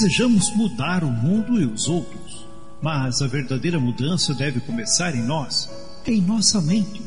Desejamos mudar o mundo e os outros, mas a verdadeira mudança deve começar em nós, em nossa mente.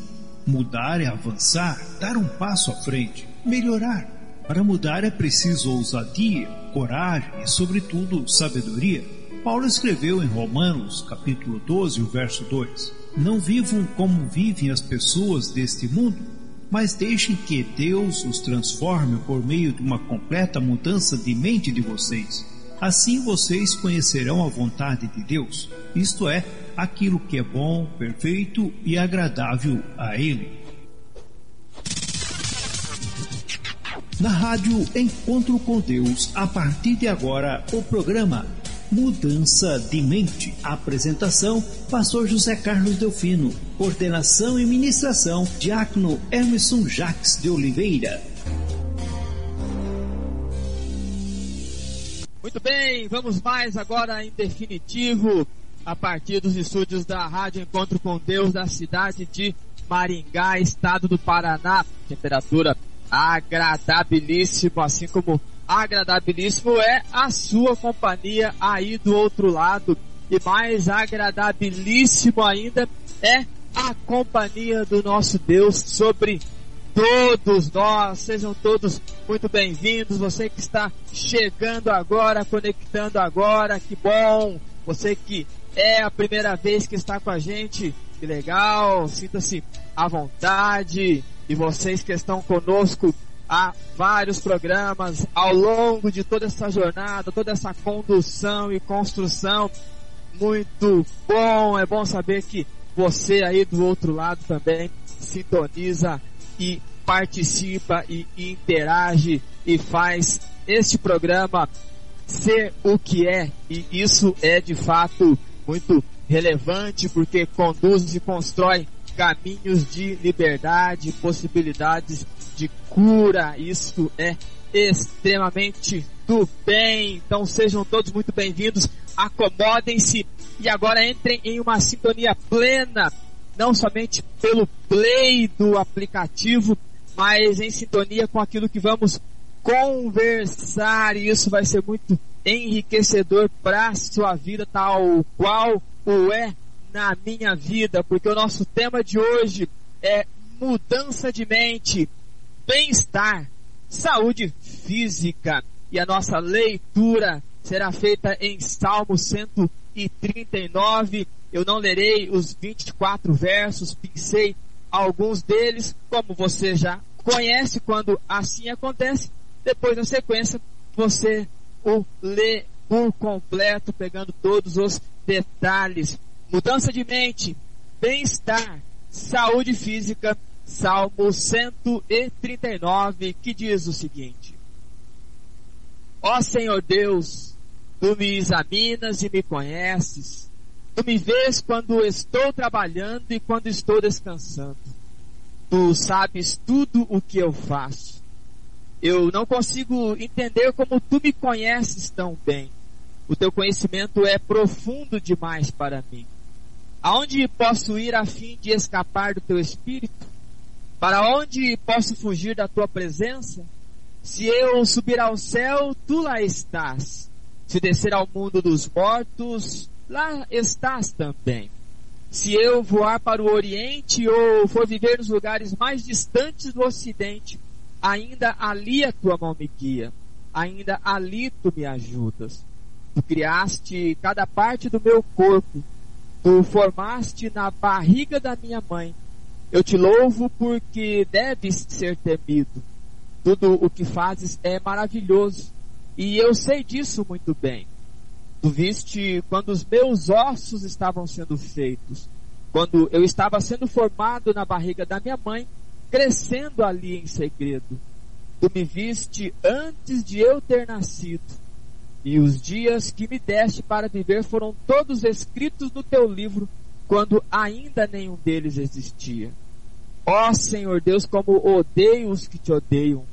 Mudar é avançar, dar um passo à frente, melhorar. Para mudar é preciso ousadia, coragem e, sobretudo, sabedoria. Paulo escreveu em Romanos, capítulo 12, o verso 2: Não vivam como vivem as pessoas deste mundo, mas deixem que Deus os transforme por meio de uma completa mudança de mente de vocês. Assim vocês conhecerão a vontade de Deus, isto é, aquilo que é bom, perfeito e agradável a Ele. Na rádio Encontro com Deus, a partir de agora, o programa Mudança de Mente. Apresentação, Pastor José Carlos Delfino. Coordenação e ministração, Diácono Emerson Jacques de Oliveira. Muito bem, vamos mais agora em definitivo a partir dos estúdios da Rádio Encontro com Deus da cidade de Maringá, estado do Paraná. Temperatura agradabilíssimo, assim como agradabilíssimo é a sua companhia aí do outro lado. E mais agradabilíssimo ainda é a companhia do nosso Deus sobre todos nós. Sejam todos muito bem-vindos. Você que está chegando agora, conectando agora, que bom. Você que é a primeira vez que está com a gente, que legal. Sinta-se à vontade. E vocês que estão conosco há vários programas ao longo de toda essa jornada, toda essa condução e construção. Muito bom, é bom saber que você aí do outro lado também sintoniza e participa e interage e faz este programa ser o que é. E isso é de fato muito relevante porque conduz e constrói caminhos de liberdade, possibilidades de cura. Isso é extremamente do bem. Então sejam todos muito bem-vindos. Acomodem-se e agora entrem em uma sintonia plena, não somente pelo play do aplicativo, mas em sintonia com aquilo que vamos conversar. E isso vai ser muito enriquecedor para a sua vida, tal qual o é na minha vida, porque o nosso tema de hoje é mudança de mente, bem-estar, saúde física. E a nossa leitura será feita em Salmo 139. Eu não lerei os 24 versos, pensei alguns deles, como você já conhece quando assim acontece. Depois, na sequência, você o lê por completo, pegando todos os detalhes. Mudança de mente, bem-estar, saúde física, Salmo 139, que diz o seguinte: Ó Senhor Deus, tu me examinas e me conheces, tu me vês quando estou trabalhando e quando estou descansando. Tu sabes tudo o que eu faço. Eu não consigo entender como tu me conheces tão bem. O teu conhecimento é profundo demais para mim. Aonde posso ir a fim de escapar do teu espírito? Para onde posso fugir da tua presença? Se eu subir ao céu, tu lá estás. Se descer ao mundo dos mortos, lá estás também. Se eu voar para o Oriente ou for viver nos lugares mais distantes do Ocidente, ainda ali a tua mão me guia, ainda ali tu me ajudas. Tu criaste cada parte do meu corpo, tu formaste na barriga da minha mãe Eu te louvo porque deves ser temido. Tudo o que fazes é maravilhoso. E eu sei disso muito bem. Tu viste quando os meus ossos estavam sendo feitos, quando eu estava sendo formado na barriga da minha mãe, crescendo ali em segredo. Tu me viste antes de eu ter nascido. E os dias que me deste para viver foram todos escritos no teu livro, quando ainda nenhum deles existia. Ó Senhor Deus, como odeio os que te odeiam,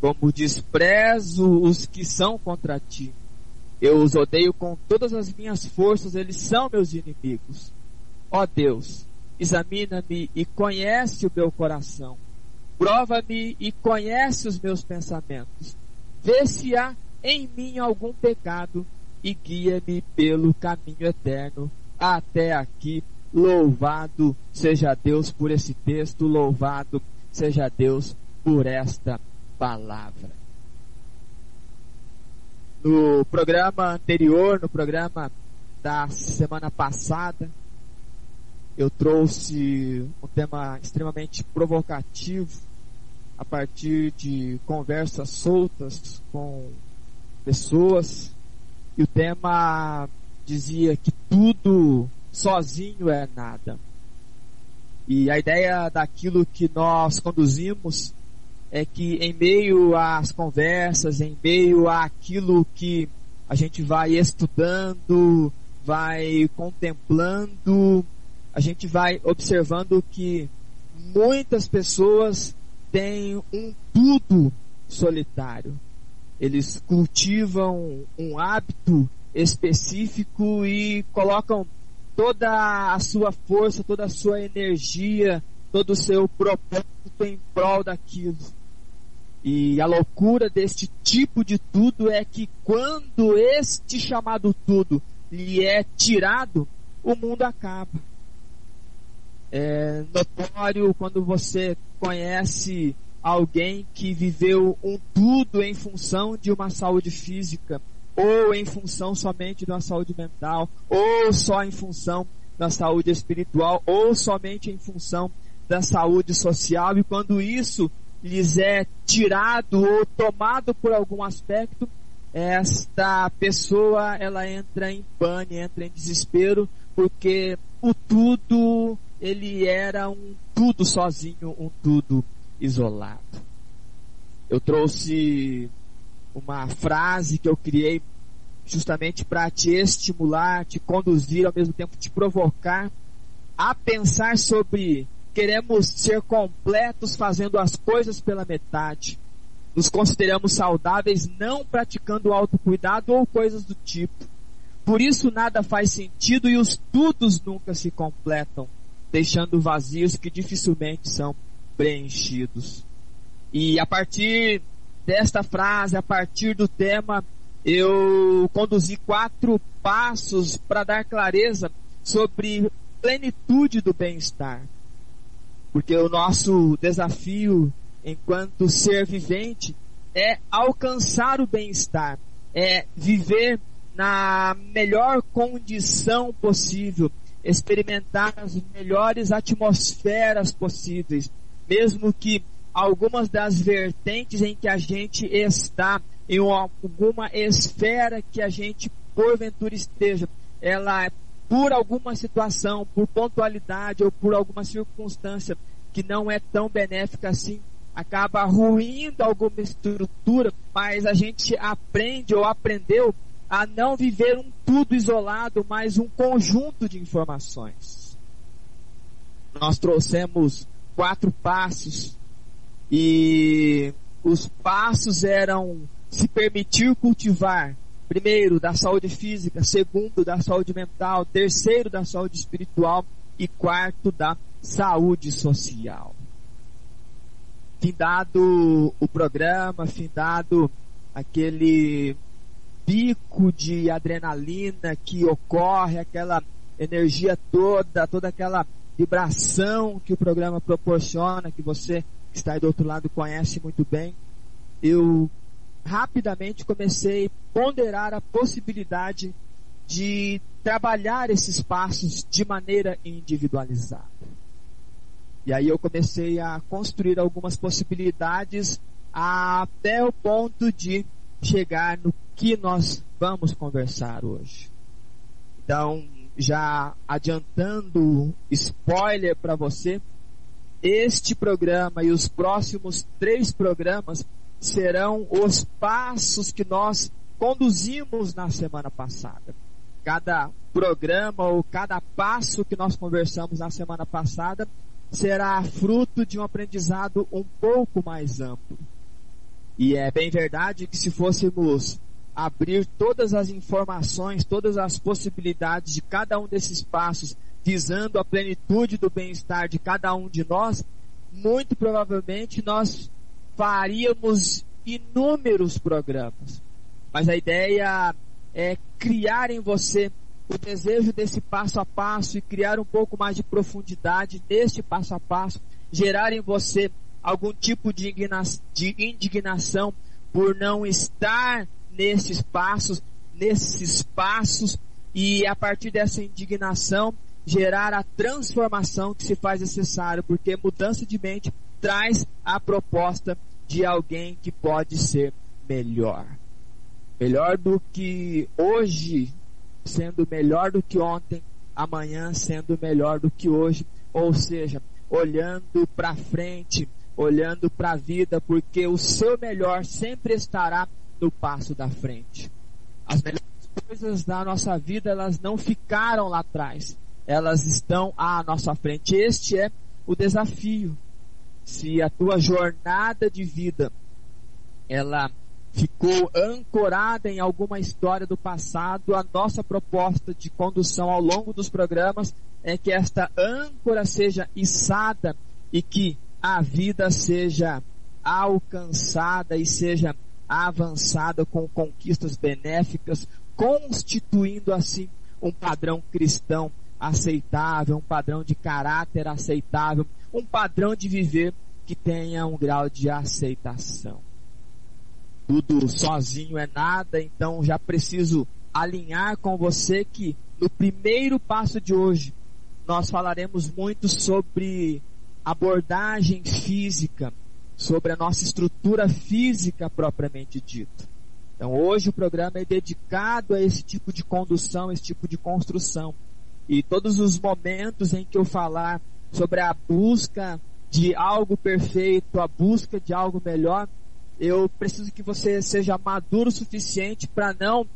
como desprezo os que são contra ti. Eu os odeio com todas as minhas forças, eles são meus inimigos. Ó Deus, examina-me e conhece o meu coração. Prova-me e conhece os meus pensamentos. Vê se há em mim algum pecado e guia-me pelo caminho eterno até aqui Louvado seja Deus por esse texto, louvado seja Deus por esta palavra. No programa anterior, no programa da semana passada, eu trouxe um tema extremamente provocativo a partir de conversas soltas com pessoas e o tema dizia que tudo sozinho é nada. E a ideia daquilo que nós conduzimos é que em meio às conversas, em meio àquilo que a gente vai estudando, vai contemplando, a gente vai observando que muitas pessoas têm um tudo solitário. Eles cultivam um hábito específico e colocam toda a sua força, toda a sua energia, todo o seu propósito em prol daquilo. E a loucura deste tipo de tudo é que quando este chamado tudo lhe é tirado, o mundo acaba. É notório quando você conhece alguém que viveu um tudo em função de uma saúde física, ou em função somente da saúde mental, ou só em função da saúde espiritual, ou somente em função da saúde social, e quando isso lhes é tirado ou tomado por algum aspecto, esta pessoa ela entra em pânico, entra em desespero, porque o tudo ele era um tudo sozinho, um tudo isolado. Eu trouxe uma frase que eu criei justamente para te estimular, te conduzir, ao mesmo tempo te provocar a pensar sobre queremos ser completos fazendo as coisas pela metade. Nos consideramos saudáveis não praticando autocuidado ou coisas do tipo. Por isso nada faz sentido e os tudos nunca se completam, deixando vazios que dificilmente são preenchidos. E a partir desta frase, a partir do tema, eu conduzi quatro passos para dar clareza sobre plenitude do bem-estar. Porque o nosso desafio enquanto ser vivente é alcançar o bem-estar, é viver na melhor condição possível, experimentar as melhores atmosferas possíveis, mesmo que algumas das vertentes em que a gente está, em alguma esfera que a gente porventura esteja, ela por alguma situação, por pontualidade ou por alguma circunstância que não é tão benéfica assim, acaba ruindo alguma estrutura, mas a gente aprende ou aprendeu a não viver um tudo isolado, mas um conjunto de informações. Nós trouxemos quatro passos e os passos eram se permitir cultivar, primeiro, da saúde física, segundo, da saúde mental, terceiro, da saúde espiritual. E quarto, da saúde social. Findado o programa, findado aquele pico de adrenalina que ocorre, aquela energia toda, toda aquela vibração que o programa proporciona, que você que está aí do outro lado conhece muito bem, eu rapidamente comecei a ponderar a possibilidade de trabalhar esses passos de maneira individualizada. E aí eu comecei a construir algumas possibilidades até o ponto de chegar no que nós vamos conversar hoje. Então, já adiantando spoiler para você, este programa e os próximos três programas serão os passos que nós conduzimos na semana passada. Cada programa ou cada passo que nós conversamos na semana passada será fruto de um aprendizado um pouco mais amplo. E é bem verdade que se fôssemos abrir todas as informações, todas as possibilidades de cada um desses passos, visando a plenitude do bem-estar de cada um de nós, muito provavelmente nós faríamos inúmeros programas. Mas a ideia é criar em você o desejo desse passo a passo e criar um pouco mais de profundidade neste passo a passo, gerar em você algum tipo de, indignação por não estar nesses passos, nesses passos, e a partir dessa indignação gerar a transformação que se faz necessário, porque mudança de mente traz a proposta de alguém que pode ser melhor. Melhor do que hoje, sendo melhor do que ontem, amanhã sendo melhor do que hoje, ou seja, olhando para frente, olhando para a vida, porque o seu melhor sempre estará no passo da frente. As melhores coisas da nossa vida, elas não ficaram lá atrás. Elas estão à nossa frente. Este é o desafio. Se a tua jornada de vida ela ficou ancorada em alguma história do passado, a nossa proposta de condução ao longo dos programas é que esta âncora seja içada e que a vida seja alcançada e seja avançada com conquistas benéficas, constituindo assim um padrão cristão aceitável, um padrão de caráter aceitável, um padrão de viver que tenha um grau de aceitação. Tudo sozinho é nada, então já preciso alinhar com você que no primeiro passo de hoje nós falaremos muito sobre abordagem física, sobre a nossa estrutura física propriamente dita. Então hoje o programa é dedicado a esse tipo de condução, esse tipo de construção. E todos os momentos em que eu falar sobre a busca de algo perfeito, a busca de algo melhor, eu preciso que você seja maduro o suficiente para não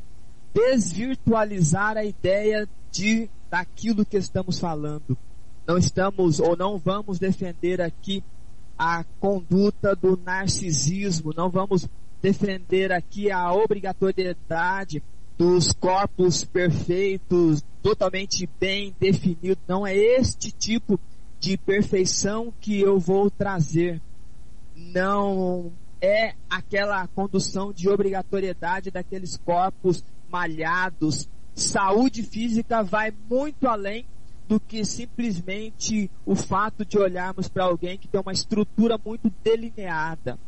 desvirtualizar a ideia de daquilo que estamos falando. Não estamos ou não vamos defender aqui a conduta do narcisismo, não vamos defender aqui a obrigatoriedade dos corpos perfeitos, totalmente bem definidos. Não é este tipo de perfeição que eu vou trazer. Não é aquela condução de obrigatoriedade daqueles corpos malhados. Saúde física vai muito além do que simplesmente o fato de olharmos para alguém que tem uma estrutura muito delineada.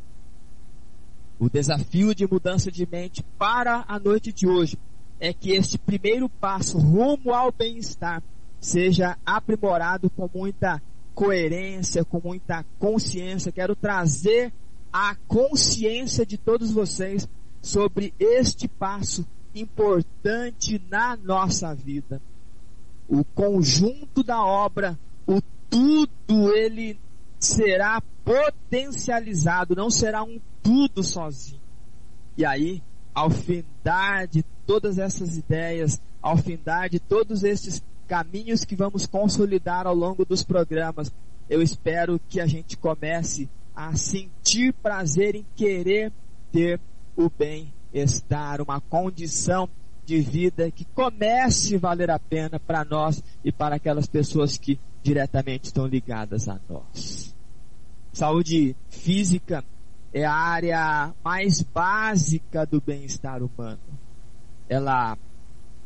O desafio de mudança de mente para a noite de hoje é que este primeiro passo rumo ao bem-estar seja aprimorado com muita coerência, com muita consciência. Quero trazer a consciência de todos vocês sobre este passo importante na nossa vida o conjunto da obra, o tudo, ele será potencializado, não será um tudo sozinho. E aí, ao findar de todas essas ideias, ao findar de todos esses caminhos que vamos consolidar ao longo dos programas, eu espero que a gente comece a sentir prazer em querer ter o bem-estar, uma condição de vida que comece a valer a pena para nós e para aquelas pessoas que diretamente estão ligadas a nós. Saúde física é a área mais básica do bem-estar humano. Ela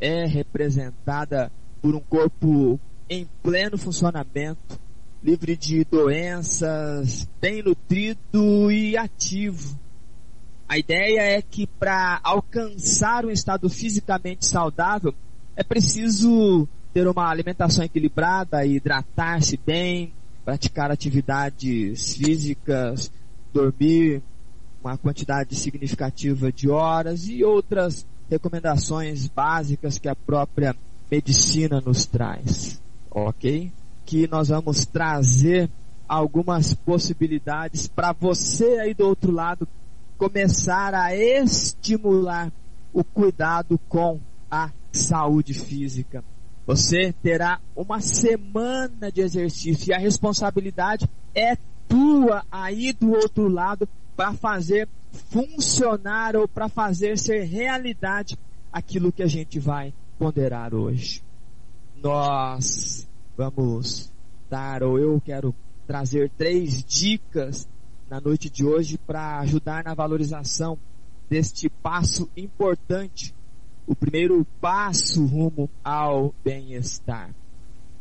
é representada por um corpo em pleno funcionamento, livre de doenças, bem nutrido e ativo a ideia é que para alcançar um estado fisicamente saudável, é preciso ter uma alimentação equilibrada, hidratar-se bem, praticar atividades físicas, dormir uma quantidade significativa de horas e outras recomendações básicas que a própria medicina nos traz, ok? Que nós vamos trazer algumas possibilidades para você aí do outro lado começar a estimular o cuidado com a saúde física. Você terá uma semana de exercício e a responsabilidade é tua aí do outro lado para fazer funcionar ou para fazer ser realidade aquilo que a gente vai ponderar hoje. Nós vamos dar, ou eu quero trazer três dicas na noite de hoje para ajudar na valorização deste passo importante, o primeiro passo rumo ao bem-estar.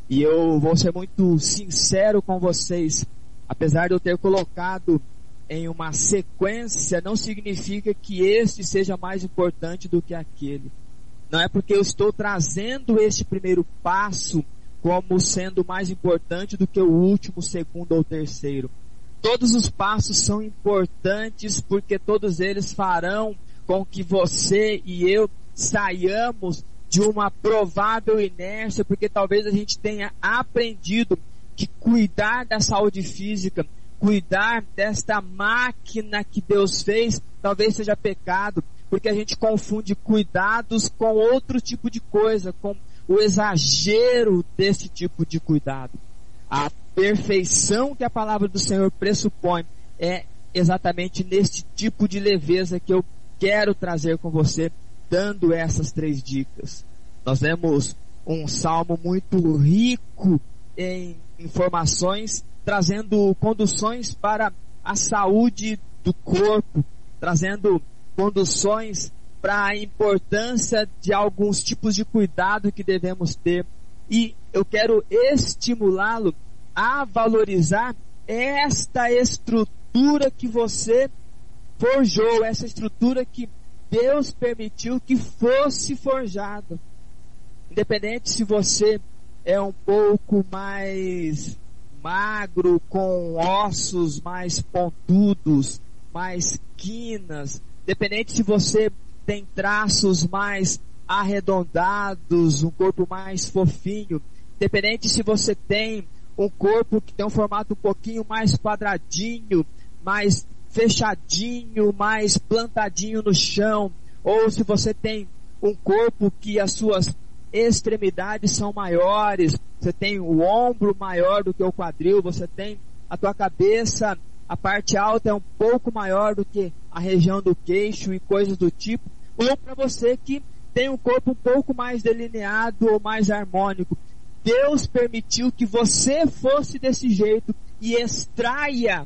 E eu vou ser muito sincero com vocês, apesar de eu ter colocado em uma sequência, não significa que este seja mais importante do que aquele. Não é porque eu estou trazendo este primeiro passo como sendo mais importante do que o último, segundo ou terceiro. Todos os passos são importantes porque todos eles farão com que você e eu saiamos de uma provável inércia, porque talvez a gente tenha aprendido que cuidar da saúde física, cuidar desta máquina que Deus fez, talvez seja pecado, porque a gente confunde cuidados com outro tipo de coisa, com o exagero desse tipo de cuidado. A perfeição que a palavra do Senhor pressupõe é exatamente neste tipo de leveza que eu quero trazer com você, dando essas três dicas. Nós temos um salmo muito rico em informações, trazendo conduções para a saúde do corpo, trazendo conduções para a importância de alguns tipos de cuidado que devemos ter. E eu quero estimulá-lo a valorizar esta estrutura que você forjou, essa estrutura que Deus permitiu que fosse forjada. Independente se você é um pouco mais magro, com ossos mais pontudos, mais quinas, Independente se você tem traços mais arredondados, um corpo mais fofinho, independente se você tem um corpo que tem um formato um pouquinho mais quadradinho, mais fechadinho, mais plantadinho no chão, ou se você tem um corpo que as suas extremidades são maiores, você tem o ombro maior do que o quadril, você tem a tua cabeça a parte alta é um pouco maior do que a região do queixo e coisas do tipo, ou para você que tem um corpo um pouco mais delineado ou mais harmônico. Deus permitiu que você fosse desse jeito e extraia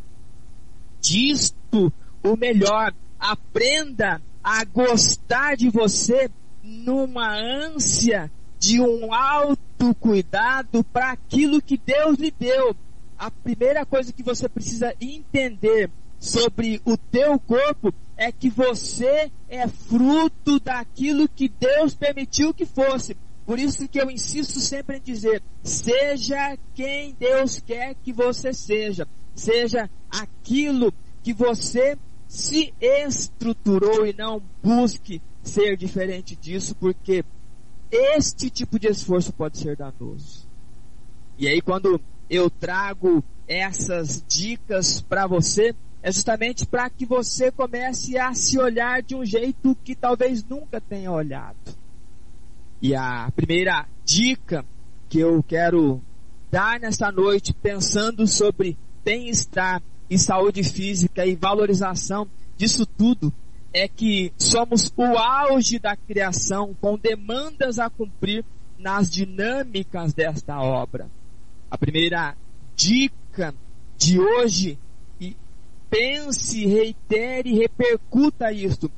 disto o melhor. Aprenda a gostar de você numa ânsia de um autocuidado para aquilo que Deus lhe deu a primeira coisa que você precisa entender sobre o teu corpo é que você é fruto daquilo que Deus permitiu que fosse. Por isso que eu insisto sempre em dizer, seja quem Deus quer que você seja. Seja aquilo que você se estruturou e não busque ser diferente disso, porque este tipo de esforço pode ser danoso. E aí quando eu trago essas dicas para você é justamente para que você comece a se olhar de um jeito que talvez nunca tenha olhado. E a primeira dica que eu quero dar nesta noite, pensando sobre bem-estar e saúde física e valorização disso tudo, é que somos o auge da criação com demandas a cumprir nas dinâmicas desta obra. A primeira dica de hoje, e pense, reitere, repercuta isto.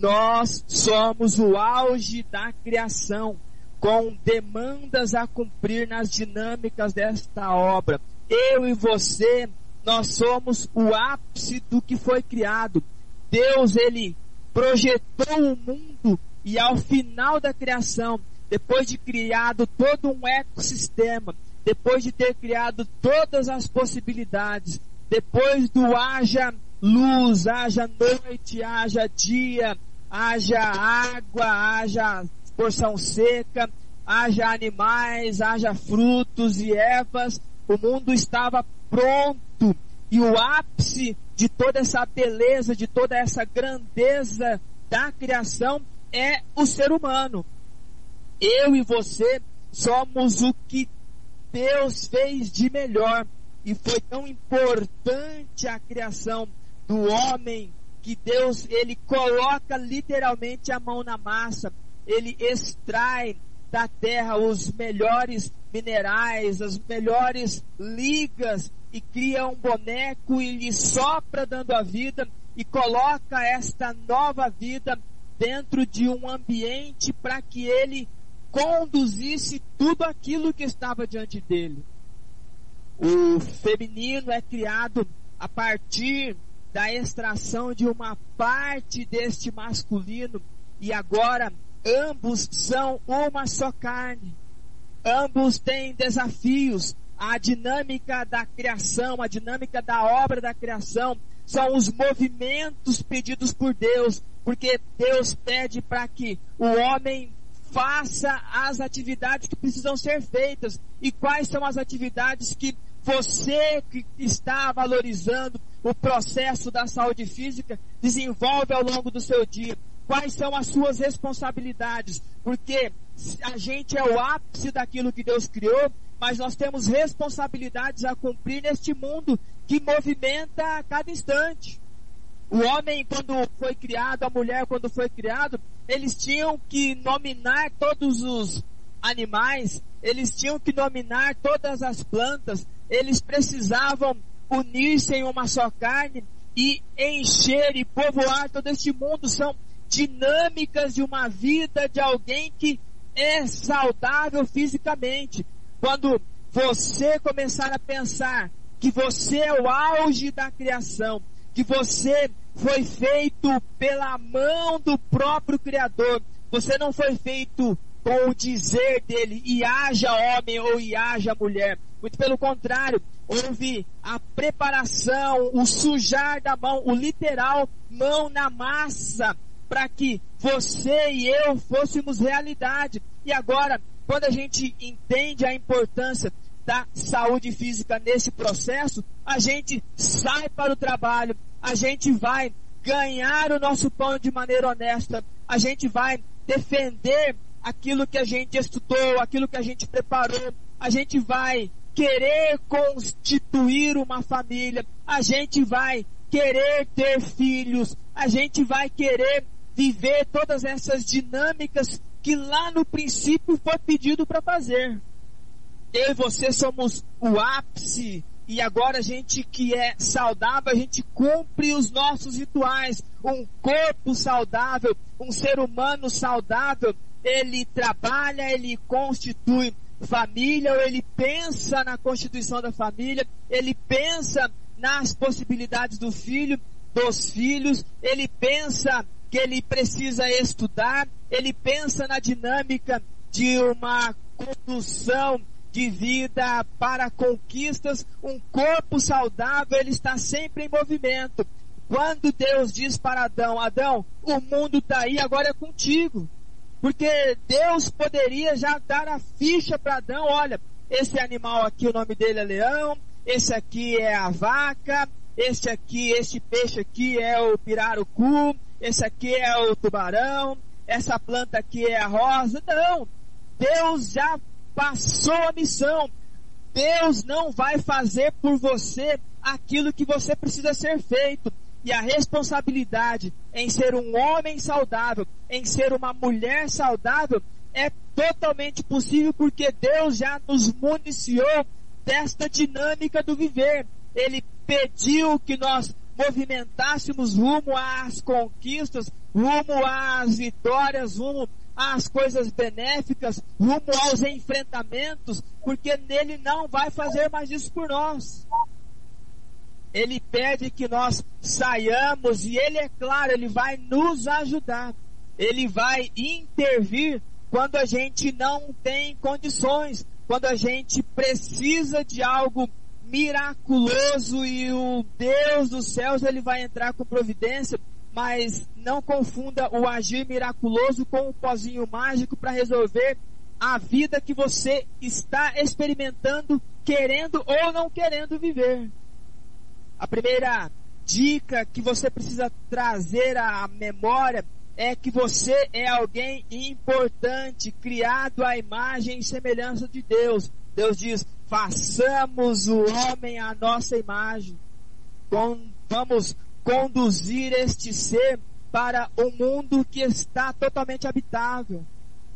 Nós somos o auge da criação, com demandas a cumprir nas dinâmicas desta obra. Eu e você, nós somos o ápice do que foi criado. Deus, ele projetou o mundo e ao final da criação, depois de criado todo um ecossistema, depois de ter criado todas as possibilidades, depois do haja luz, haja noite, haja dia, haja água, haja porção seca, haja animais, haja frutos e ervas, o mundo estava pronto e o ápice de toda essa beleza, de toda essa grandeza da criação é o ser humano. Eu e você somos o que Deus fez de melhor. E foi tão importante a criação do homem que Deus, ele coloca literalmente a mão na massa. Ele extrai da terra os melhores minerais, as melhores ligas e cria um boneco e lhe sopra dando a vida e coloca esta nova vida dentro de um ambiente para que ele conduzisse tudo aquilo que estava diante dele. O feminino é criado a partir da extração de uma parte deste masculino e agora ambos são uma só carne. Ambos têm desafios. A dinâmica da criação, a dinâmica da obra da criação são os movimentos pedidos por Deus, porque Deus pede para que o homem faça as atividades que precisam ser feitas. E quais são as atividades que você que está valorizando o processo da saúde física desenvolve ao longo do seu dia? Quais são as suas responsabilidades? Porque a gente é o ápice daquilo que Deus criou, mas nós temos responsabilidades a cumprir neste mundo que movimenta a cada instante. O homem, quando foi criado, a mulher, quando foi criado, eles tinham que nominar todos os animais, eles tinham que nominar todas as plantas, eles precisavam unir-se em uma só carne e encher e povoar todo este mundo. São dinâmicas de uma vida de alguém que é saudável fisicamente. Quando você começar a pensar que você é o auge da criação, que você foi feito pela mão do próprio Criador. Você não foi feito com o dizer dele, e haja homem ou e haja mulher. Muito pelo contrário, houve a preparação, o sujar da mão, o literal mão na massa, para que você e eu fôssemos realidade. E agora, quando a gente entende a importância da saúde física nesse processo, a gente sai para o trabalho, a gente vai ganhar o nosso pão de maneira honesta, a gente vai defender aquilo que a gente estudou, aquilo que a gente preparou, a gente vai querer constituir uma família, a gente vai querer ter filhos, a gente vai querer viver todas essas dinâmicas que lá no princípio foi pedido para fazer. Eu e você somos o ápice e agora a gente que é saudável, a gente cumpre os nossos rituais. Um corpo saudável, um ser humano saudável, ele trabalha, ele constitui família, ou ele pensa na constituição da família, ele pensa nas possibilidades do filho, dos filhos, ele pensa que ele precisa estudar, ele pensa na dinâmica de uma condução de vida para conquistas, um corpo saudável, ele está sempre em movimento. Quando Deus diz para Adão, Adão, o mundo está aí, agora é contigo. Porque Deus poderia já dar a ficha para Adão, olha, esse animal aqui, o nome dele é leão, esse aqui é a vaca, esse aqui, esse peixe aqui é o pirarucu, esse aqui é o tubarão, essa planta aqui é a rosa. Não, Deus já passou a missão. Deus não vai fazer por você aquilo que você precisa ser feito. E a responsabilidade em ser um homem saudável, em ser uma mulher saudável, é totalmente possível porque Deus já nos municiou desta dinâmica do viver. Ele pediu que nós movimentássemos rumo às conquistas, rumo às vitórias, rumo às coisas benéficas, rumo aos enfrentamentos, porque nele não vai fazer mais isso por nós. Ele pede que nós saiamos e ele é claro, ele vai nos ajudar. Ele vai intervir quando a gente não tem condições, quando a gente precisa de algo miraculoso e o Deus dos céus ele vai entrar com providência, mas não confunda o agir miraculoso com o pozinho mágico para resolver a vida que você está experimentando, querendo ou não querendo viver. A primeira dica que você precisa trazer à memória é que você é alguém importante, criado à imagem e semelhança de Deus. Deus diz: façamos o homem à nossa imagem. Vamos conduzir este ser para um mundo que está totalmente habitável.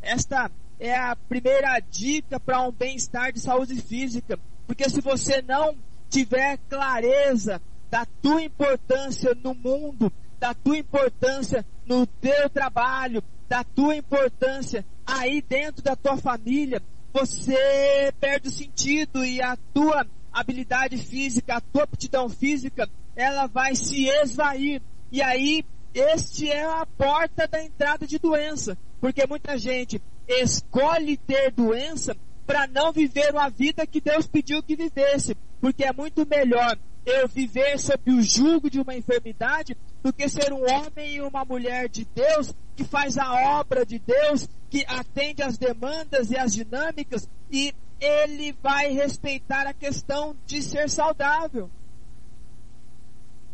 Esta é a primeira dica para um bem-estar de saúde física. Porque se você não tiver clareza da tua importância no mundo, da tua importância no teu trabalho, da tua importância aí dentro da tua família, você perde o sentido e a tua habilidade física, a tua aptidão física, ela vai se esvair. E aí, este é a porta da entrada de doença. Porque muita gente escolhe ter doença para não viver uma vida que Deus pediu que vivesse. Porque é muito melhor eu viver sob o jugo de uma enfermidade do que ser um homem e uma mulher de Deus que faz a obra de Deus, que atende às demandas e às dinâmicas e ele vai respeitar a questão de ser saudável.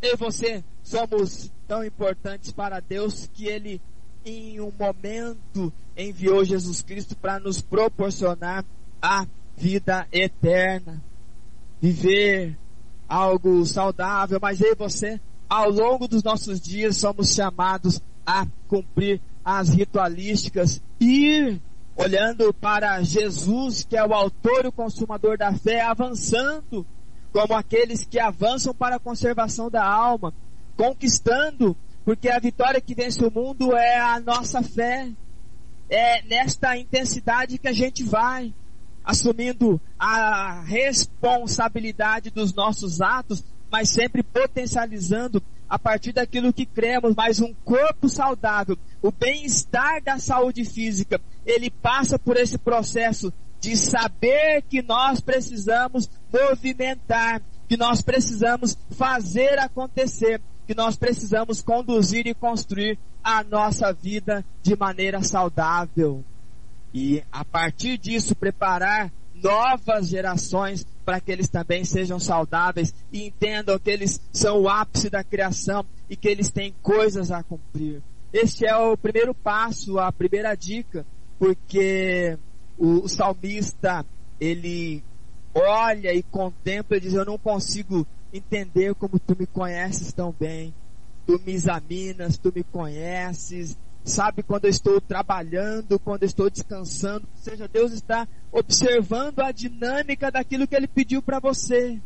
Eu e você somos tão importantes para Deus que ele em um momento enviou Jesus Cristo para nos proporcionar a vida eterna. Viver algo saudável, mas eu e você, ao longo dos nossos dias, somos chamados a cumprir as ritualísticas, ir olhando para Jesus, que é o autor e o consumador da fé, avançando como aqueles que avançam para a conservação da alma, conquistando, porque a vitória que vence o mundo é a nossa fé. É nesta intensidade que a gente vai assumindo a responsabilidade dos nossos atos, mas sempre potencializando a partir daquilo que cremos, mas um corpo saudável, o bem-estar da saúde física, ele passa por esse processo de saber que nós precisamos movimentar, que nós precisamos fazer acontecer, que nós precisamos conduzir e construir a nossa vida de maneira saudável. E a partir disso preparar novas gerações para que eles também sejam saudáveis e entendam que eles são o ápice da criação e que eles têm coisas a cumprir. Este é o primeiro passo, a primeira dica, porque o, o salmista, ele olha e contempla e diz, eu não consigo entender como tu me conheces tão bem. Tu me examinas, tu me conheces, sabe quando eu estou trabalhando, quando eu estou descansando, ou seja, Deus está observando a dinâmica daquilo que Ele pediu para você.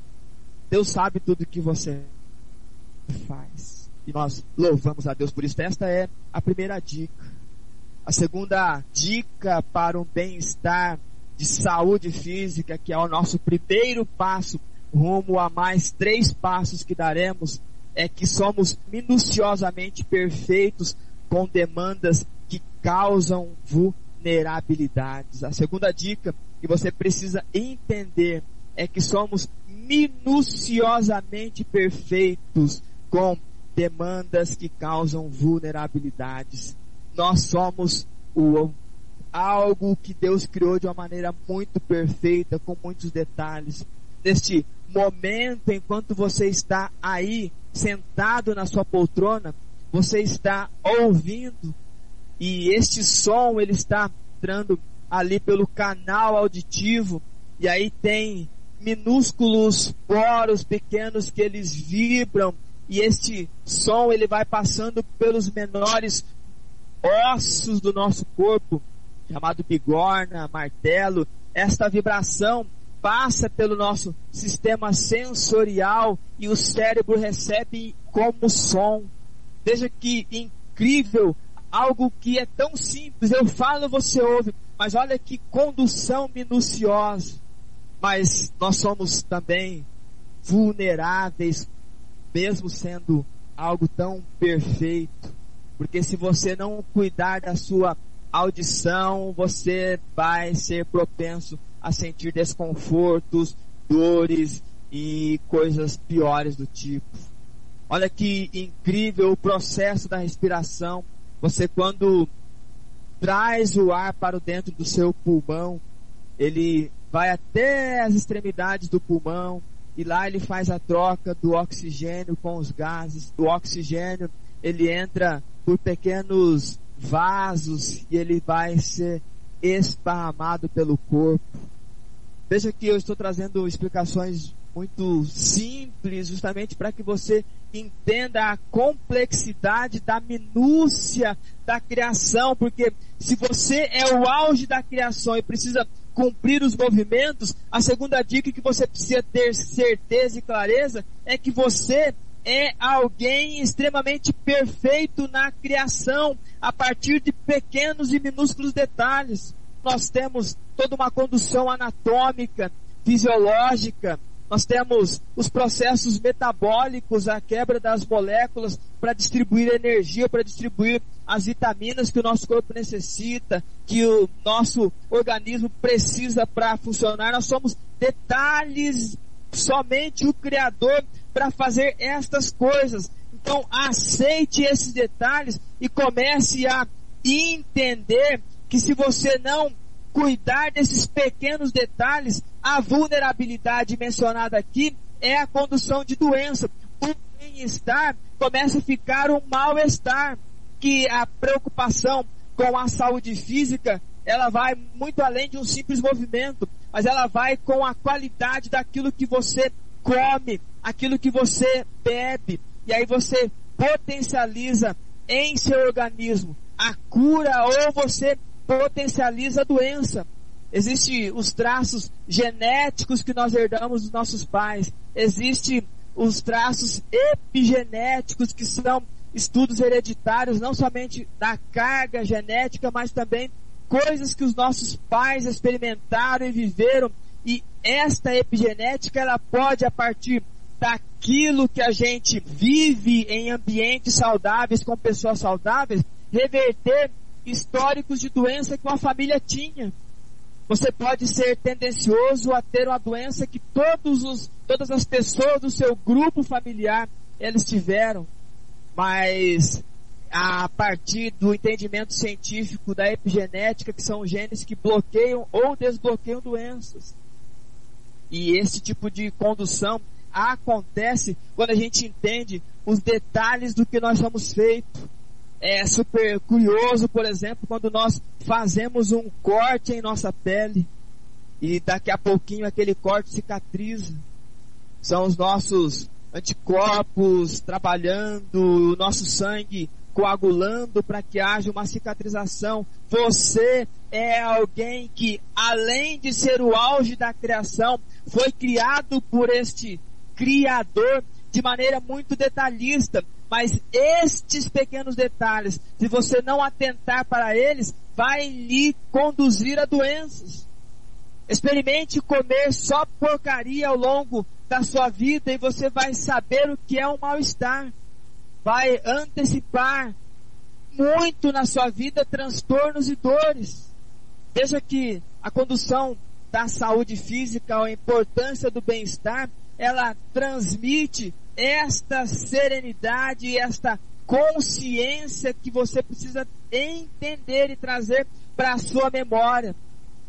Deus sabe tudo que você faz. E nós louvamos a Deus por isso. Esta é a primeira dica. A segunda dica para um bem-estar de saúde física, que é o nosso primeiro passo rumo a mais três passos que daremos, é que somos minuciosamente perfeitos com demandas que causam vulnerabilidades. A segunda dica que você precisa entender é que somos minuciosamente perfeitos com demandas que causam vulnerabilidades. Nós somos o algo que Deus criou de uma maneira muito perfeita, com muitos detalhes. Neste momento, enquanto você está aí sentado na sua poltrona, você está ouvindo e este som ele está entrando ali pelo canal auditivo e aí tem minúsculos poros pequenos que eles vibram e este som ele vai passando pelos menores ossos do nosso corpo, chamado bigorna, martelo. Esta vibração passa pelo nosso sistema sensorial e o cérebro recebe como som. Veja que incrível, algo que é tão simples. Eu falo, você ouve, mas olha que condução minuciosa. Mas nós somos também vulneráveis mesmo sendo algo tão perfeito. Porque se você não cuidar da sua audição, você vai ser propenso a sentir desconfortos, dores e coisas piores do tipo. Olha que incrível o processo da respiração. Você quando traz o ar para dentro do seu pulmão, ele vai até as extremidades do pulmão e lá ele faz a troca do oxigênio com os gases. O oxigênio ele entra por pequenos vasos e ele vai ser esparramado pelo corpo. Veja que eu estou trazendo explicações muito simples, justamente para que você entenda a complexidade da minúcia da criação, porque se você é o auge da criação e precisa cumprir os movimentos, a segunda dica que você precisa ter certeza e clareza é que você é alguém extremamente perfeito na criação, a partir de pequenos e minúsculos detalhes. Nós temos toda uma condução anatômica, fisiológica, nós temos os processos metabólicos, a quebra das moléculas para distribuir energia, para distribuir as vitaminas que o nosso corpo necessita, que o nosso organismo precisa para funcionar. Nós somos detalhes, somente o Criador para fazer estas coisas. Então, aceite esses detalhes e comece a entender que se você não cuidar desses pequenos detalhes, a vulnerabilidade mencionada aqui é a condução de doença. O bem-estar começa a ficar um mal-estar, que a preocupação com a saúde física, ela vai muito além de um simples movimento, mas ela vai com a qualidade daquilo que você come, aquilo que você bebe, e aí você potencializa em seu organismo a cura ou você potencializa a doença. Existem os traços genéticos que nós herdamos dos nossos pais. Existem os traços epigenéticos que são estudos hereditários, não somente da carga genética, mas também coisas que os nossos pais experimentaram e viveram. E esta epigenética, ela pode, a partir daquilo que a gente vive em ambientes saudáveis, com pessoas saudáveis, reverter históricos de doença que uma família tinha. Você pode ser tendencioso a ter uma doença que todos os, todas as pessoas do seu grupo familiar eles tiveram, mas a partir do entendimento científico da epigenética, que são genes que bloqueiam ou desbloqueiam doenças. E esse tipo de condução acontece quando a gente entende os detalhes do que nós somos feitos é super curioso, por exemplo, quando nós fazemos um corte em nossa pele e daqui a pouquinho aquele corte cicatriza. São os nossos anticorpos trabalhando, o nosso sangue coagulando para que haja uma cicatrização. Você é alguém que, além de ser o auge da criação, foi criado por este Criador de maneira muito detalhista. Mas estes pequenos detalhes, se você não atentar para eles, vai lhe conduzir a doenças. Experimente comer só porcaria ao longo da sua vida e você vai saber o que é um mal-estar. Vai antecipar muito na sua vida transtornos e dores. Veja que a condução da saúde física, a importância do bem-estar, ela transmite esta serenidade, esta consciência que você precisa entender e trazer para a sua memória.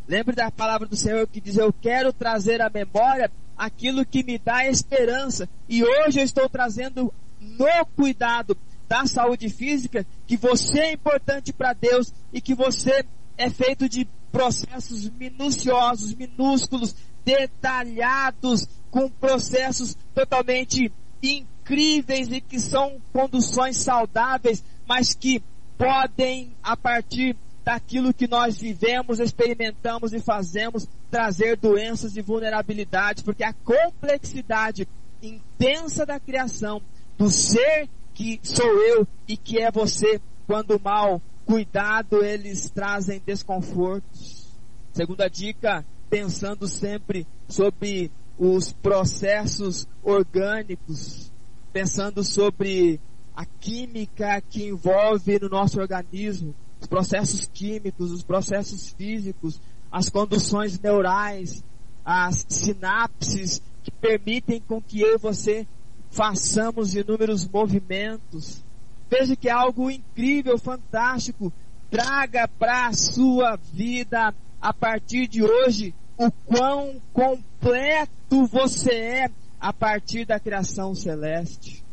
Lembre da palavra do Senhor que diz: Eu quero trazer à memória aquilo que me dá esperança. E hoje eu estou trazendo no cuidado da saúde física que você é importante para Deus e que você é feito de processos minuciosos, minúsculos, detalhados, com processos totalmente incríveis e que são conduções saudáveis, mas que podem, a partir daquilo que nós vivemos, experimentamos e fazemos, trazer doenças e vulnerabilidades, porque a complexidade intensa da criação, do ser que sou eu e que é você, quando mal cuidado, eles trazem desconfortos. Segunda dica, pensando sempre sobre os processos orgânicos, pensando sobre a química que envolve no nosso organismo, os processos químicos, os processos físicos, as conduções neurais, as sinapses que permitem com que eu e você façamos inúmeros movimentos. Veja que é algo incrível, fantástico. Traga para a sua vida a partir de hoje o quão completo você é a partir da criação celeste.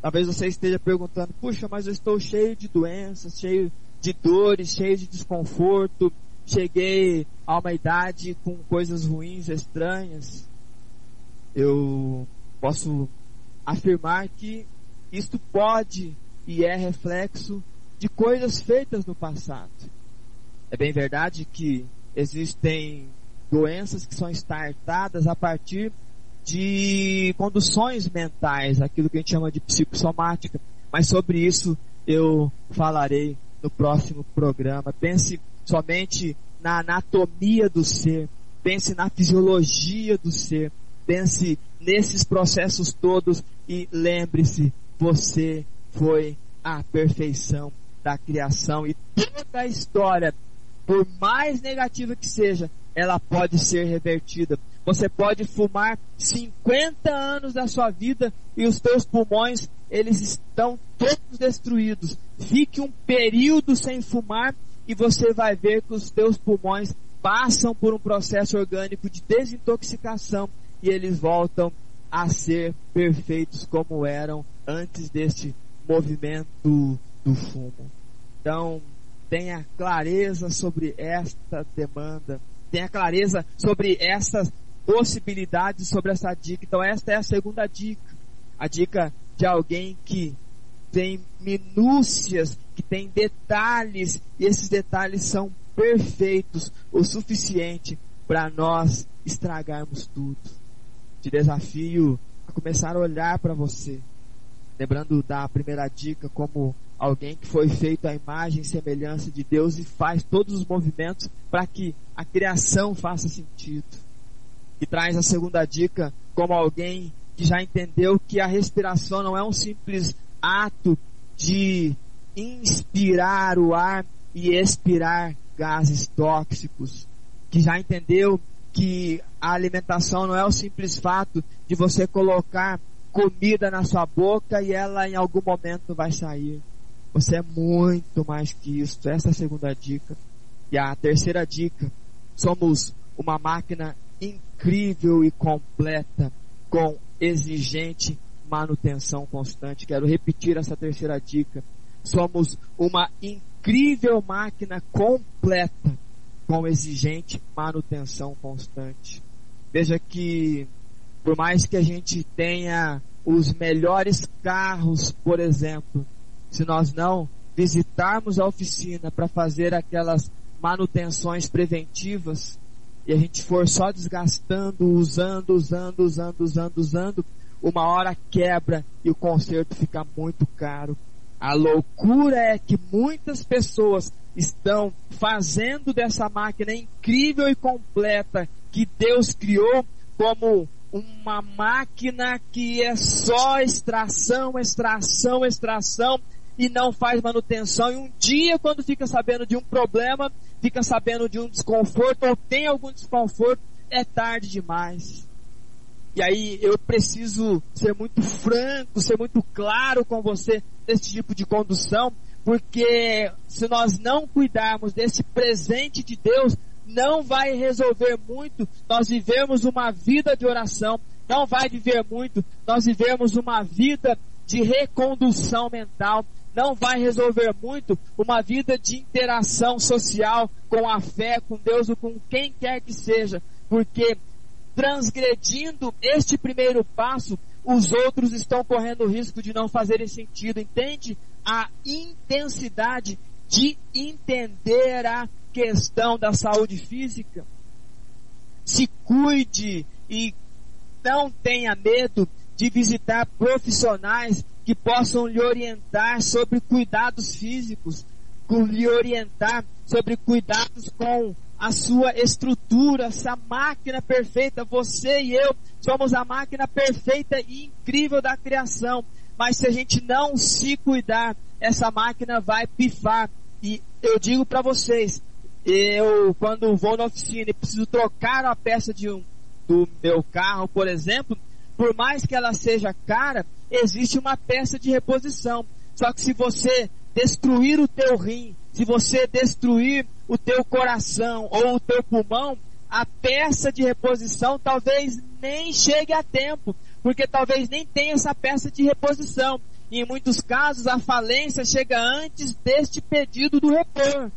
Talvez você esteja perguntando, puxa, mas eu estou cheio de doenças, cheio de dores, cheio de desconforto, cheguei a uma idade com coisas ruins, estranhas. Eu posso afirmar que isto pode e é reflexo de coisas feitas no passado. É bem verdade que existem doenças que são startadas a partir de conduções mentais, aquilo que a gente chama de psicossomática. Mas sobre isso eu falarei no próximo programa. Pense somente na anatomia do ser, pense na fisiologia do ser, pense nesses processos todos e lembre-se, você foi a perfeição da criação e toda a história, por mais negativa que seja, ela pode ser revertida. Você pode fumar 50 anos da sua vida e os teus pulmões, eles estão todos destruídos. Fique um período sem fumar e você vai ver que os teus pulmões passam por um processo orgânico de desintoxicação e eles voltam a ser perfeitos como eram antes deste movimento do fumo. Então, tenha clareza sobre esta demanda, tenha clareza sobre essas possibilidades, sobre essa dica. Então, esta é a segunda dica. A dica de alguém que tem minúcias, que tem detalhes, e esses detalhes são perfeitos o suficiente para nós estragarmos tudo. Te desafio a começar a olhar para você, lembrando da primeira dica como alguém que foi feito à imagem e semelhança de Deus e faz todos os movimentos para que a criação faça sentido. E traz a segunda dica como alguém que já entendeu que a respiração não é um simples ato de inspirar o ar e expirar gases tóxicos, que já entendeu que a alimentação não é o simples fato de você colocar comida na sua boca e ela em algum momento vai sair. Você é muito mais que isso. Essa é a segunda dica. E a terceira dica, somos uma máquina incrível e completa com exigente manutenção constante. Quero repetir essa terceira dica. Somos uma incrível máquina completa com exigente manutenção constante. Veja que por mais que a gente tenha os melhores carros, por exemplo, se nós não visitarmos a oficina para fazer aquelas manutenções preventivas e a gente for só desgastando, usando, usando, usando, usando, usando, uma hora quebra e o conserto fica muito caro. A loucura é que muitas pessoas estão fazendo dessa máquina incrível e completa que Deus criou como uma máquina que é só extração, extração, extração e não faz manutenção. E um dia, quando fica sabendo de um problema, fica sabendo de um desconforto ou tem algum desconforto, é tarde demais. E aí eu preciso ser muito franco, ser muito claro com você nesse tipo de condução, porque se nós não cuidarmos desse presente de Deus, não vai resolver muito nós vivemos uma vida de oração, não vai viver muito nós vivemos uma vida de recondução mental, não vai resolver muito uma vida de interação social com a fé, com Deus ou com quem quer que seja, porque transgredindo este primeiro passo, os outros estão correndo o risco de não fazerem sentido. Entende? A intensidade de entender a questão da saúde física. Se cuide e não tenha medo de visitar profissionais que possam lhe orientar sobre cuidados físicos, lhe orientar sobre cuidados com a sua estrutura, essa máquina perfeita, você e eu somos a máquina perfeita e incrível da criação. Mas se a gente não se cuidar, essa máquina vai pifar. E eu digo para vocês, eu, quando vou na oficina e preciso trocar a peça de um, do meu carro, por exemplo, por mais que ela seja cara, existe uma peça de reposição. Só que se você destruir o teu rim, se você destruir o teu coração ou o teu pulmão, a peça de reposição talvez nem chegue a tempo, porque talvez nem tenha essa peça de reposição. E em muitos casos a falência chega antes deste pedido do repor.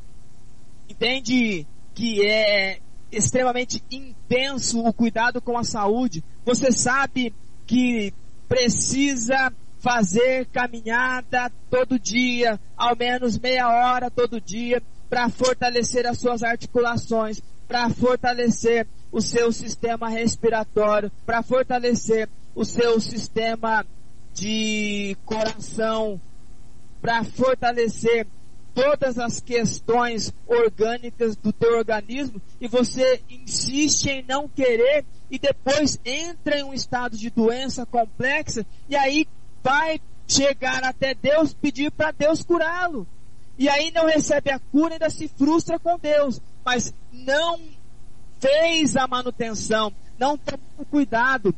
Entende que é extremamente intenso o cuidado com a saúde. Você sabe que precisa fazer caminhada todo dia, ao menos meia hora todo dia, para fortalecer as suas articulações, para fortalecer o seu sistema respiratório, para fortalecer o seu sistema de coração, para fortalecer todas as questões orgânicas do teu organismo. E você insiste em não querer e depois entra em um estado de doença complexa e aí vai chegar até Deus pedir para Deus curá-lo. E aí não recebe a cura ainda se frustra com Deus, mas não fez a manutenção, não tomou cuidado.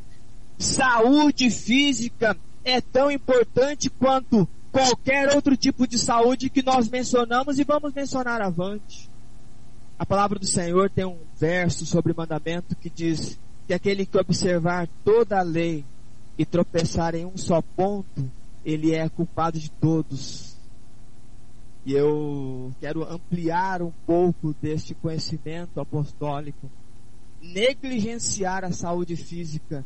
Saúde física é tão importante quanto qualquer outro tipo de saúde que nós mencionamos e vamos mencionar avante. A palavra do Senhor tem um verso sobre mandamento que diz que aquele que observar toda a lei e tropeçar em um só ponto, ele é culpado de todos. E eu quero ampliar um pouco deste conhecimento apostólico. Negligenciar a saúde física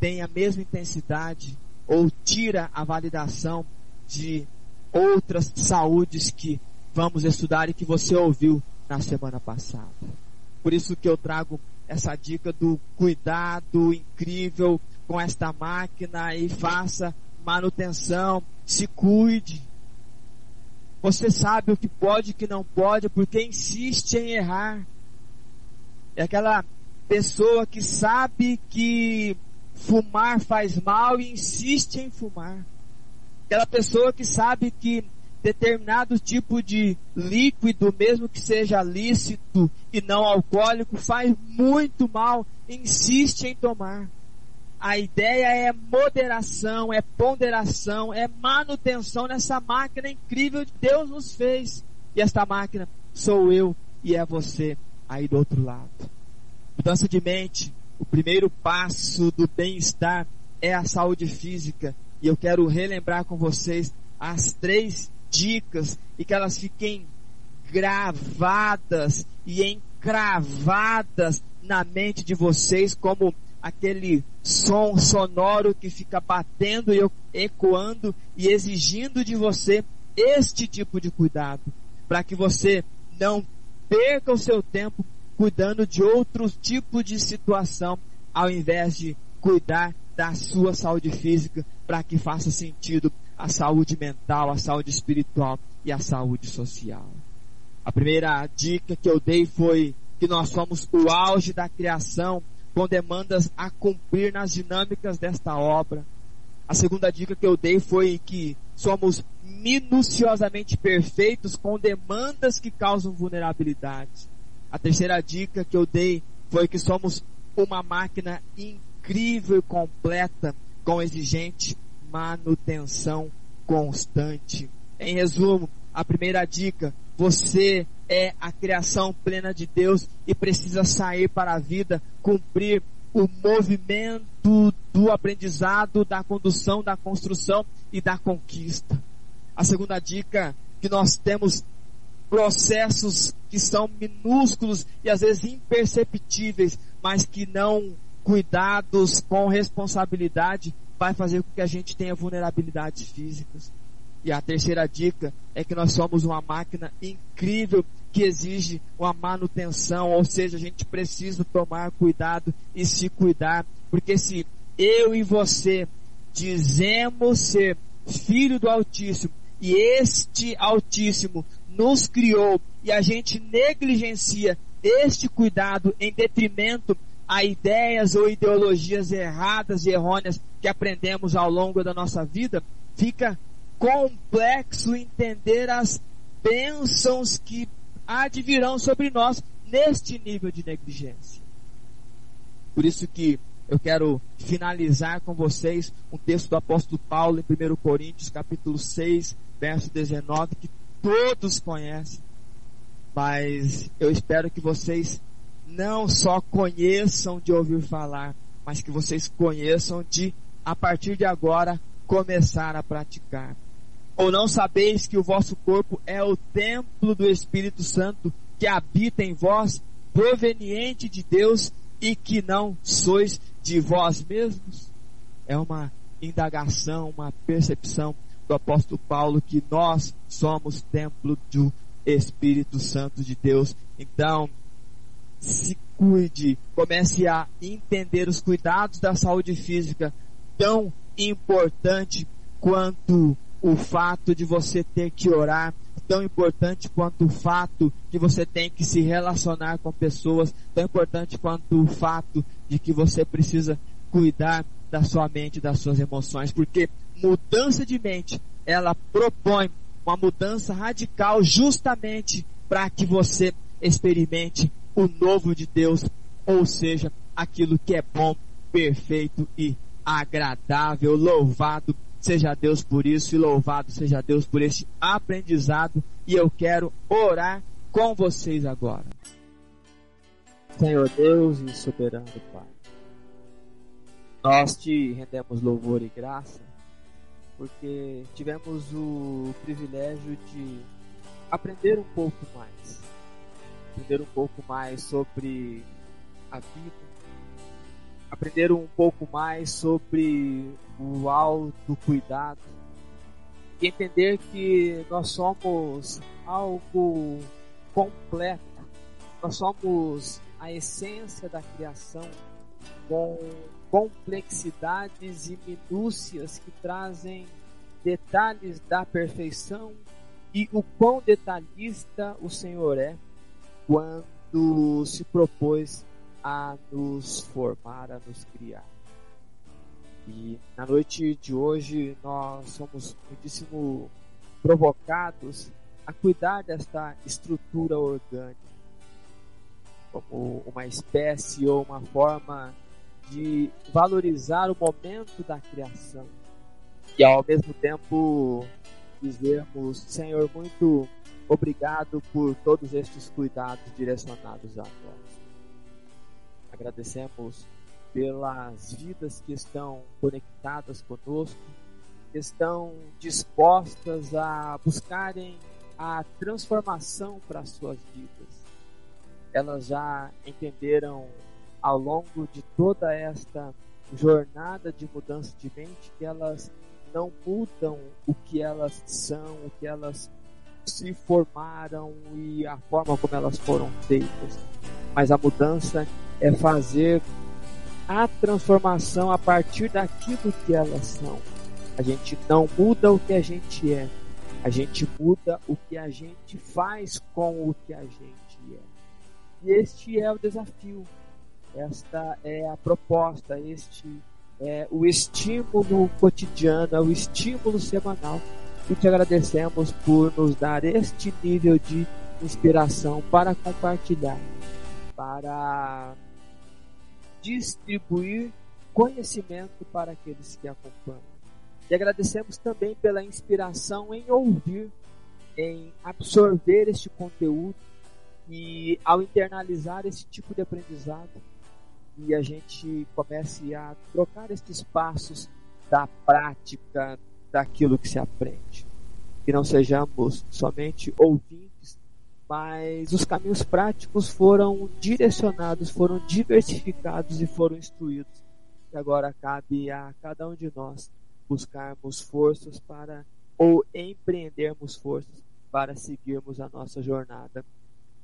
tem a mesma intensidade ou tira a validação de outras saúdes que vamos estudar e que você ouviu na semana passada. Por isso que eu trago essa dica do cuidado incrível com esta máquina e faça manutenção, se cuide. Você sabe o que pode e o que não pode porque insiste em errar. É aquela pessoa que sabe que fumar faz mal e insiste em fumar. Aquela pessoa que sabe que determinado tipo de líquido, mesmo que seja lícito e não alcoólico, faz muito mal, insiste em tomar. A ideia é moderação, é ponderação, é manutenção nessa máquina incrível que Deus nos fez. E esta máquina sou eu e é você aí do outro lado. Mudança de mente, o primeiro passo do bem-estar é a saúde física. E eu quero relembrar com vocês as três dicas e que elas fiquem gravadas e encravadas na mente de vocês como aquele som sonoro que fica batendo e ecoando e exigindo de você este tipo de cuidado, para que você não perca o seu tempo cuidando de outro tipo de situação, ao invés de cuidar da sua saúde física, para que faça sentido a saúde mental, a saúde espiritual e a saúde social. A primeira dica que eu dei foi que nós somos o auge da criação com demandas a cumprir nas dinâmicas desta obra. A segunda dica que eu dei foi que somos minuciosamente perfeitos com demandas que causam vulnerabilidade. A terceira dica que eu dei foi que somos uma máquina incrível e completa com exigente manutenção constante. Em resumo, a primeira dica, você é a criação plena de Deus e precisa sair para a vida, cumprir o movimento do aprendizado, da condução, da construção e da conquista. A segunda dica que nós temos processos que são minúsculos e às vezes imperceptíveis, mas que não cuidados com responsabilidade vai fazer com que a gente tenha vulnerabilidades físicas. E a terceira dica é que nós somos uma máquina incrível que exige uma manutenção, ou seja, a gente precisa tomar cuidado e se cuidar, porque se eu e você dizemos ser filho do Altíssimo e este Altíssimo nos criou e a gente negligencia este cuidado em detrimento a ideias ou ideologias erradas e errôneas que aprendemos ao longo da nossa vida, fica complexo entender as bênçãos que advirão sobre nós neste nível de negligência. Por isso que eu quero finalizar com vocês um texto do apóstolo Paulo em 1 Coríntios, capítulo 6, verso 19, que todos conhecem, mas eu espero que vocês não só conheçam de ouvir falar, mas que vocês conheçam de, a partir de agora, começar a praticar. Ou não sabeis que o vosso corpo é o templo do Espírito Santo que habita em vós, proveniente de Deus e que não sois de vós mesmos? É uma indagação, uma percepção do apóstolo Paulo que nós somos templo do Espírito Santo de Deus. Então, se cuide, comece a entender os cuidados da saúde física, tão importante quanto o fato de você ter que orar, tão importante quanto o fato que você tem que se relacionar com pessoas, tão importante quanto o fato de que você precisa cuidar da sua mente, das suas emoções, porque mudança de mente, ela propõe uma mudança radical justamente para que você experimente o novo de Deus, ou seja, aquilo que é bom, perfeito e agradável. Louvado seja Deus por isso e louvado seja Deus por este aprendizado. E eu quero orar com vocês agora. Senhor Deus e soberano Pai, nós te rendemos louvor e graça porque tivemos o privilégio de aprender um pouco mais, aprender um pouco mais sobre a vida, aprender um pouco mais sobre o autocuidado e entender que nós somos algo completo, nós somos a essência da criação com complexidades e minúcias que trazem detalhes da perfeição e o quão detalhista o Senhor é quando se propôs a nos formar, a nos criar. E na noite de hoje nós somos muitíssimo provocados a cuidar desta estrutura orgânica como uma espécie ou uma forma de valorizar o momento da criação e ao mesmo tempo dizermos, Senhor, muito obrigado por todos estes cuidados direcionados a nós. Agradecemos pelas vidas que estão conectadas conosco, que estão dispostas a buscarem a transformação para as suas vidas. Elas já entenderam ao longo de toda esta jornada de mudança de mente que elas não mudam o que elas são, o que elas se formaram e a forma como elas foram feitas. Mas a mudança é fazer a transformação a partir daquilo que elas são. A gente não muda o que a gente é, a gente muda o que a gente faz com o que a gente é. E este é o desafio esta é a proposta, este é o estímulo cotidiano, é o estímulo semanal. E te agradecemos por nos dar este nível de inspiração para compartilhar, para distribuir conhecimento para aqueles que acompanham. E agradecemos também pela inspiração em ouvir, em absorver este conteúdo e ao internalizar esse tipo de aprendizado, e a gente comece a trocar estes passos da prática daquilo que se aprende. Que não sejamos somente ouvintes, mas os caminhos práticos foram direcionados, foram diversificados e foram instruídos. E agora cabe a cada um de nós buscarmos forças para, ou empreendermos forças para seguirmos a nossa jornada,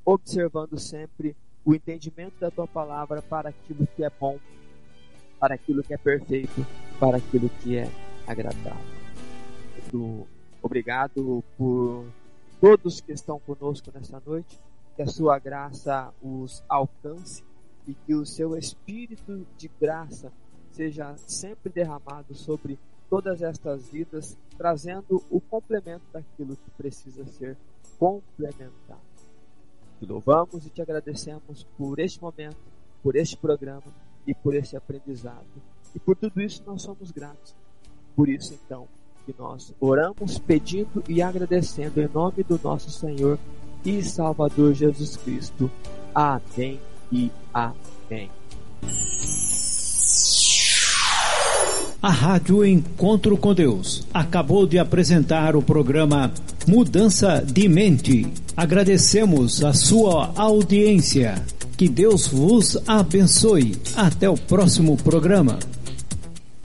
observando sempre o entendimento da tua palavra para aquilo que é bom, para aquilo que é perfeito, para aquilo que é agradável. Obrigado por todos que estão conosco nessa noite, que a sua graça os alcance e que o seu espírito de graça seja sempre derramado sobre todas estas vidas, trazendo o complemento daquilo que precisa ser complementado. te louvamos e te agradecemos por este momento, por este programa e por este aprendizado. E por tudo isso nós somos gratos. Por isso, então, que nós oramos pedindo e agradecendo em nome do nosso Senhor e Salvador Jesus Cristo. Amém e amém. A Rádio Encontro com Deus acabou de apresentar o programa Mudança de Mente. Agradecemos a sua audiência. Que Deus vos abençoe. Até o próximo programa.